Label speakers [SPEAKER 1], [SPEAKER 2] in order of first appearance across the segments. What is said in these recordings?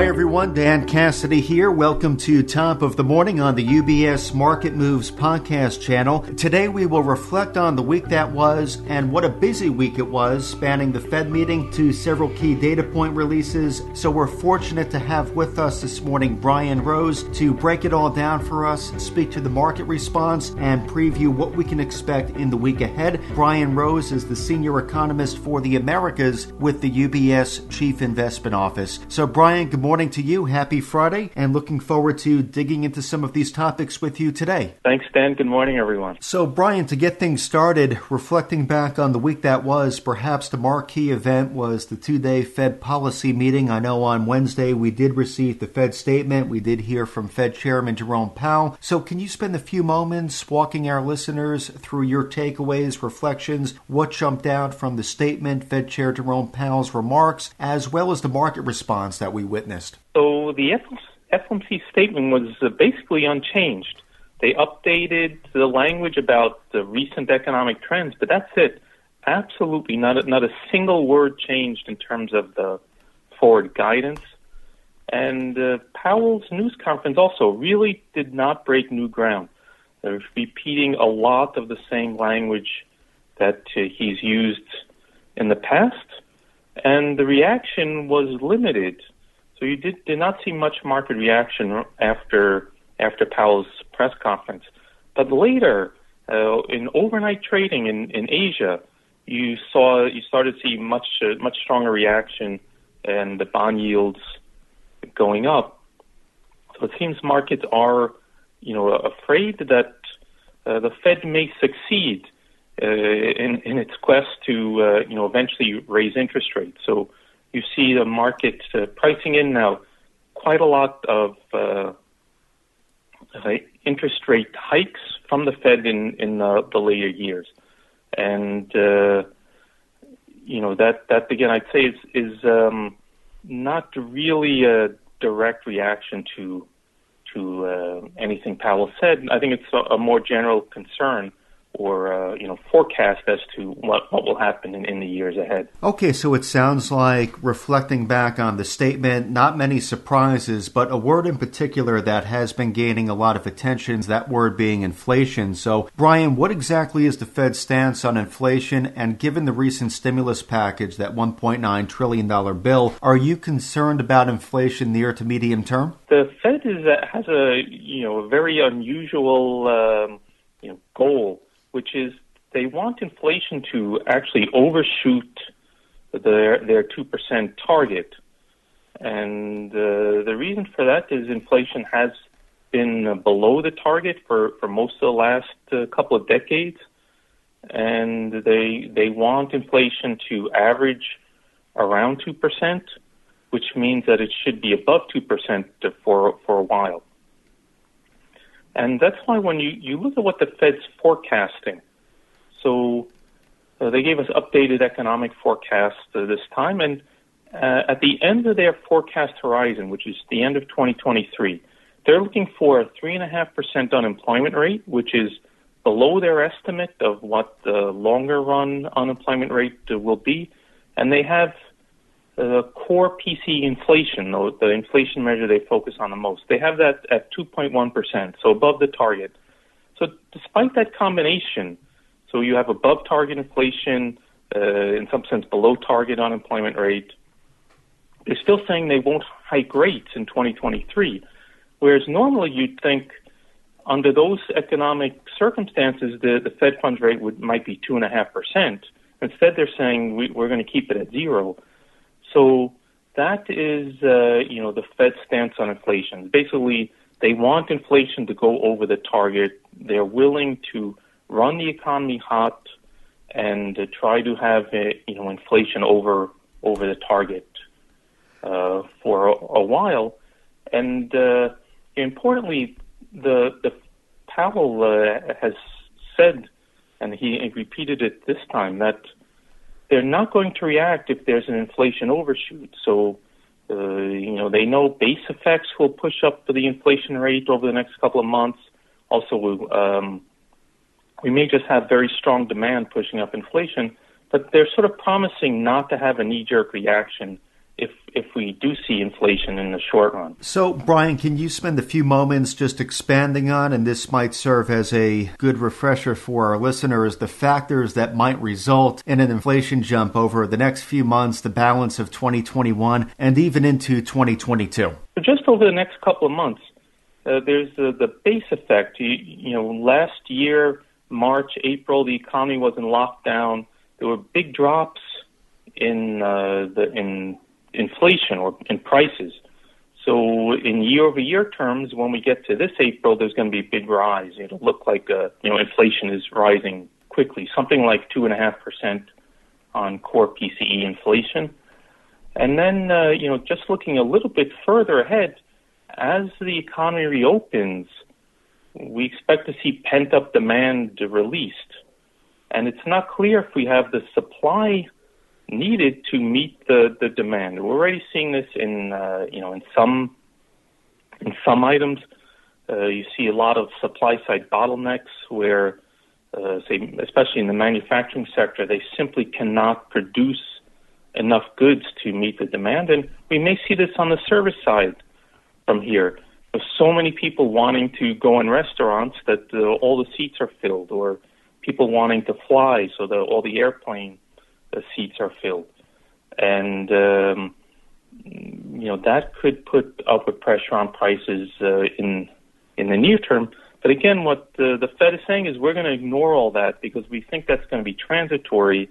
[SPEAKER 1] Hi, everyone. Dan Cassidy here. Welcome to Top of the Morning on the UBS Market Moves podcast channel. Today, we will reflect on the week that was and what a busy week it was, spanning the Fed meeting to several key data point releases. So, we're fortunate to have with us this morning Brian Rose to break it all down for us, speak to the market response, and preview what we can expect in the week ahead. Brian Rose is the senior economist for the Americas with the UBS Chief Investment Office. So, Brian, good morning to you. Happy Friday, and looking forward to digging into some of these topics with you today.
[SPEAKER 2] Thanks, Dan. Good morning, everyone.
[SPEAKER 1] So, Brian, to get things started, reflecting back on the week that was, perhaps the marquee event was the two day Fed policy meeting. I know on Wednesday we did receive the Fed statement. We did hear from Fed Chairman Jerome Powell. So, can you spend a few moments walking our listeners through your takeaways, reflections, what jumped out from the statement, Fed Chair Jerome Powell's remarks, as well as the market response that we witnessed?
[SPEAKER 2] So the FOMC statement was uh, basically unchanged. They updated the language about the recent economic trends, but that's it. Absolutely not a, not a single word changed in terms of the forward guidance. And uh, Powell's news conference also really did not break new ground. They're repeating a lot of the same language that uh, he's used in the past, and the reaction was limited so you did, did not see much market reaction after after Powell's press conference. But later, uh, in overnight trading in, in Asia, you saw you started to see much uh, much stronger reaction and the bond yields going up. So it seems markets are, you know, afraid that uh, the Fed may succeed uh, in in its quest to, uh, you know, eventually raise interest rates. So you see the market uh, pricing in now quite a lot of uh, interest rate hikes from the Fed in in the, the later years, and uh, you know that that again I'd say is is um, not really a direct reaction to to uh, anything Powell said. I think it's a, a more general concern or uh, you know forecast as to what, what will happen in, in the years ahead.
[SPEAKER 1] Okay, so it sounds like reflecting back on the statement, not many surprises, but a word in particular that has been gaining a lot of attention, that word being inflation. So, Brian, what exactly is the Fed's stance on inflation? And given the recent stimulus package, that 1.9 trillion dollar bill, are you concerned about inflation near to medium term?
[SPEAKER 2] The Fed is uh, has a you know a very unusual um, you know goal which is they want inflation to actually overshoot their their two percent target, and uh, the reason for that is inflation has been below the target for, for most of the last uh, couple of decades, and they they want inflation to average around two percent, which means that it should be above two percent for for a while. And that's why when you, you look at what the Fed's forecasting, so uh, they gave us updated economic forecasts uh, this time, and uh, at the end of their forecast horizon, which is the end of 2023, they're looking for a 3.5% unemployment rate, which is below their estimate of what the longer run unemployment rate uh, will be. And they have the core PCE inflation, the inflation measure they focus on the most, they have that at 2.1%, so above the target. So despite that combination, so you have above target inflation, uh, in some sense below target unemployment rate, they're still saying they won't hike rates in 2023. Whereas normally you'd think under those economic circumstances, the, the Fed funds rate would might be two and a half percent. Instead, they're saying we, we're going to keep it at zero. So that is, uh, you know, the Fed stance on inflation. Basically, they want inflation to go over the target. They're willing to run the economy hot and uh, try to have, uh, you know, inflation over over the target uh, for a, a, while. And uh, importantly, the the Powell uh, has said, and he repeated it this time, that they're not going to react if there's an inflation overshoot. So, uh, you know, they know base effects will push up the inflation rate over the next couple of months. Also, um, we may just have very strong demand pushing up inflation, but they're sort of promising not to have a knee-jerk reaction if if we do see inflation in the short run.
[SPEAKER 1] So, Brian, can you spend a few moments just expanding on, and this might serve as a good refresher for our listeners, the factors that might result in an inflation jump over the next few months, the balance of 2021, and even into 2022?
[SPEAKER 2] Just over the next couple of months, uh, there's the, the base effect. You, you know, last year, March, April, the economy was in lockdown. There were big drops in uh, the in inflation or in prices. So in year-over-year terms, when we get to this April, there's going to be a big rise. It'll look like uh, you know inflation is rising quickly, something like two and a half percent on core PCE inflation. And then uh, you know just looking a little bit further ahead, as the economy reopens, we expect to see pent-up demand released, and it's not clear if we have the supply needed to meet the, the demand. We're already seeing this in uh, you know in some in some items. Uh, you see a lot of supply side bottlenecks where, uh, say, especially in the manufacturing sector, they simply cannot produce enough goods to meet the demand. And we may see this on the service side from here. There's so many people wanting to go in restaurants that all the seats are filled, or people wanting to fly so that all the airplane the seats are filled, and um, you know that could put upward pressure on prices uh, in in the near term. But again, what the, the Fed is saying is we're going to ignore all that because we think that's going to be transitory,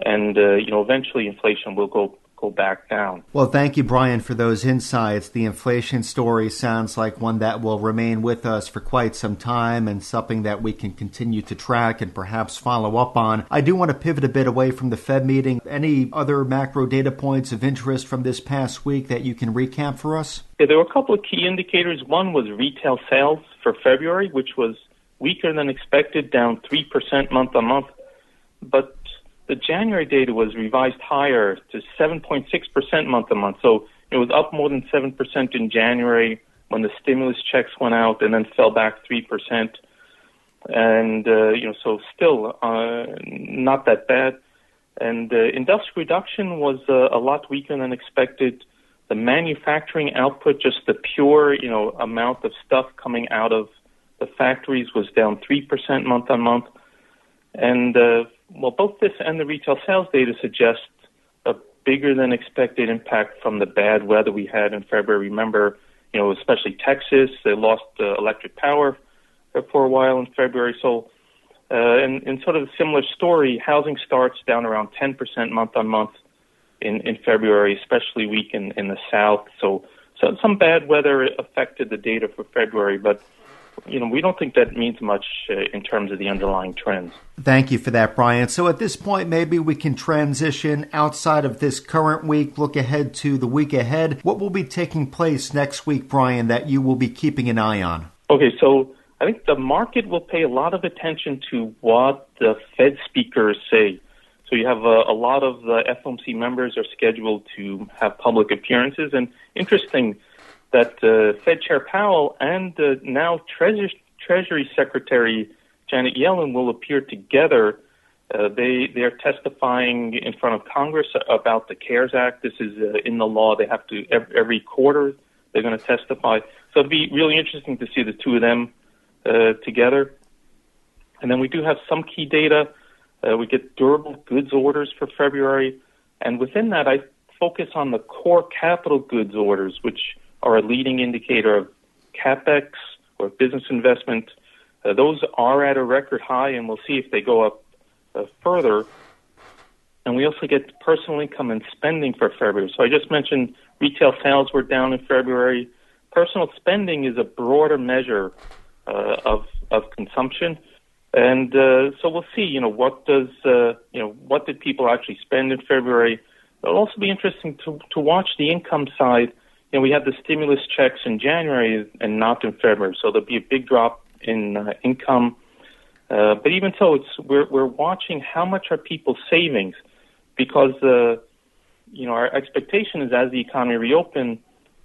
[SPEAKER 2] and uh, you know eventually inflation will go go back down.
[SPEAKER 1] Well, thank you, Brian, for those insights. The inflation story sounds like one that will remain with us for quite some time and something that we can continue to track and perhaps follow up on. I do want to pivot a bit away from the Fed meeting. Any other macro data points of interest from this past week that you can recap for us?
[SPEAKER 2] Yeah, there were a couple of key indicators. One was retail sales for February, which was weaker than expected, down 3% month on month. But the January data was revised higher to 7.6% month on month. So it was up more than 7% in January when the stimulus checks went out and then fell back 3%. And, uh, you know, so still uh, not that bad. And uh, industrial production was uh, a lot weaker than expected. The manufacturing output, just the pure, you know, amount of stuff coming out of the factories was down 3% month on month. And uh, well, both this and the retail sales data suggest a bigger than expected impact from the bad weather we had in February. Remember, you know, especially Texas, they lost uh, electric power for a while in February. So, uh, and, and sort of a similar story, housing starts down around 10% month on month in, in February, especially weak in, in the South. So, so some bad weather affected the data for February, but you know, we don't think that means much uh, in terms of the underlying trends.
[SPEAKER 1] Thank you for that, Brian. So at this point, maybe we can transition outside of this current week, look ahead to the week ahead. What will be taking place next week, Brian, that you will be keeping an eye on?
[SPEAKER 2] Okay, so I think the market will pay a lot of attention to what the Fed speakers say. So you have a, a lot of the FOMC members are scheduled to have public appearances, and interesting that uh, Fed Chair Powell and uh, now Treasury, Treasury Secretary Janet Yellen will appear together. Uh, they they are testifying in front of Congress about the CARES Act. This is uh, in the law. They have to every, every quarter. They're going to testify. So it'd be really interesting to see the two of them uh, together. And then we do have some key data. Uh, we get durable goods orders for February, and within that, I focus on the core capital goods orders, which are a leading indicator of capex or business investment. Uh, those are at a record high, and we'll see if they go up uh, further. And we also get personal income and spending for February. So I just mentioned retail sales were down in February. Personal spending is a broader measure uh, of of consumption, and uh, so we'll see. You know, what does uh, you know what did people actually spend in February? It'll also be interesting to to watch the income side you know, we had the stimulus checks in January and not in February, so there'll be a big drop in uh, income. Uh, but even so, it's we're we're watching how much are people savings, because uh, you know our expectation is as the economy reopen,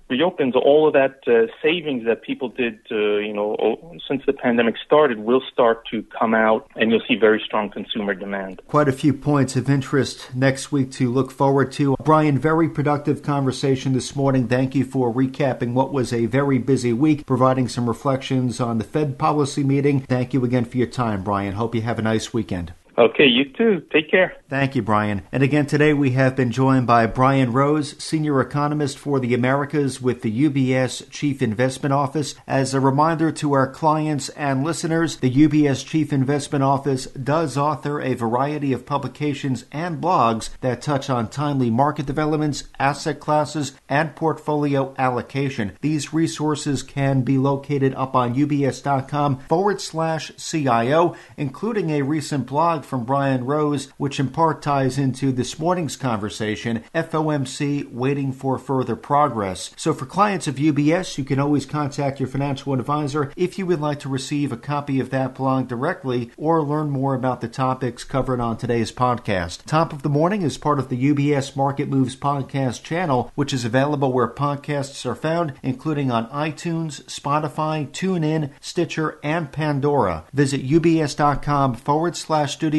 [SPEAKER 2] reopens, all of that uh, savings that people did, uh, you know, since the pandemic started, will start to come out, and you'll see very strong consumer demand.
[SPEAKER 1] Quite a few points of interest next week to look forward to. Brian, very productive conversation this morning. Thank you for recapping what was a very busy week, providing some reflections on the Fed policy meeting. Thank you again for your time, Brian. Hope you have a nice weekend.
[SPEAKER 2] Okay, you too. Take care.
[SPEAKER 1] Thank you, Brian. And again, today we have been joined by Brian Rose, Senior Economist for the Americas with the UBS Chief Investment Office. As a reminder to our clients and listeners, the UBS Chief Investment Office does author a variety of publications and blogs that touch on timely market developments, asset classes, and portfolio allocation. These resources can be located up on ubs.com forward slash CIO, including a recent blog from Brian Rose, which in part ties into this morning's conversation FOMC waiting for further progress. So, for clients of UBS, you can always contact your financial advisor if you would like to receive a copy of that blog directly or learn more about the topics covered on today's podcast. Top of the Morning is part of the UBS Market Moves podcast channel, which is available where podcasts are found, including on iTunes, Spotify, TuneIn, Stitcher, and Pandora. Visit ubs.com forward slash studio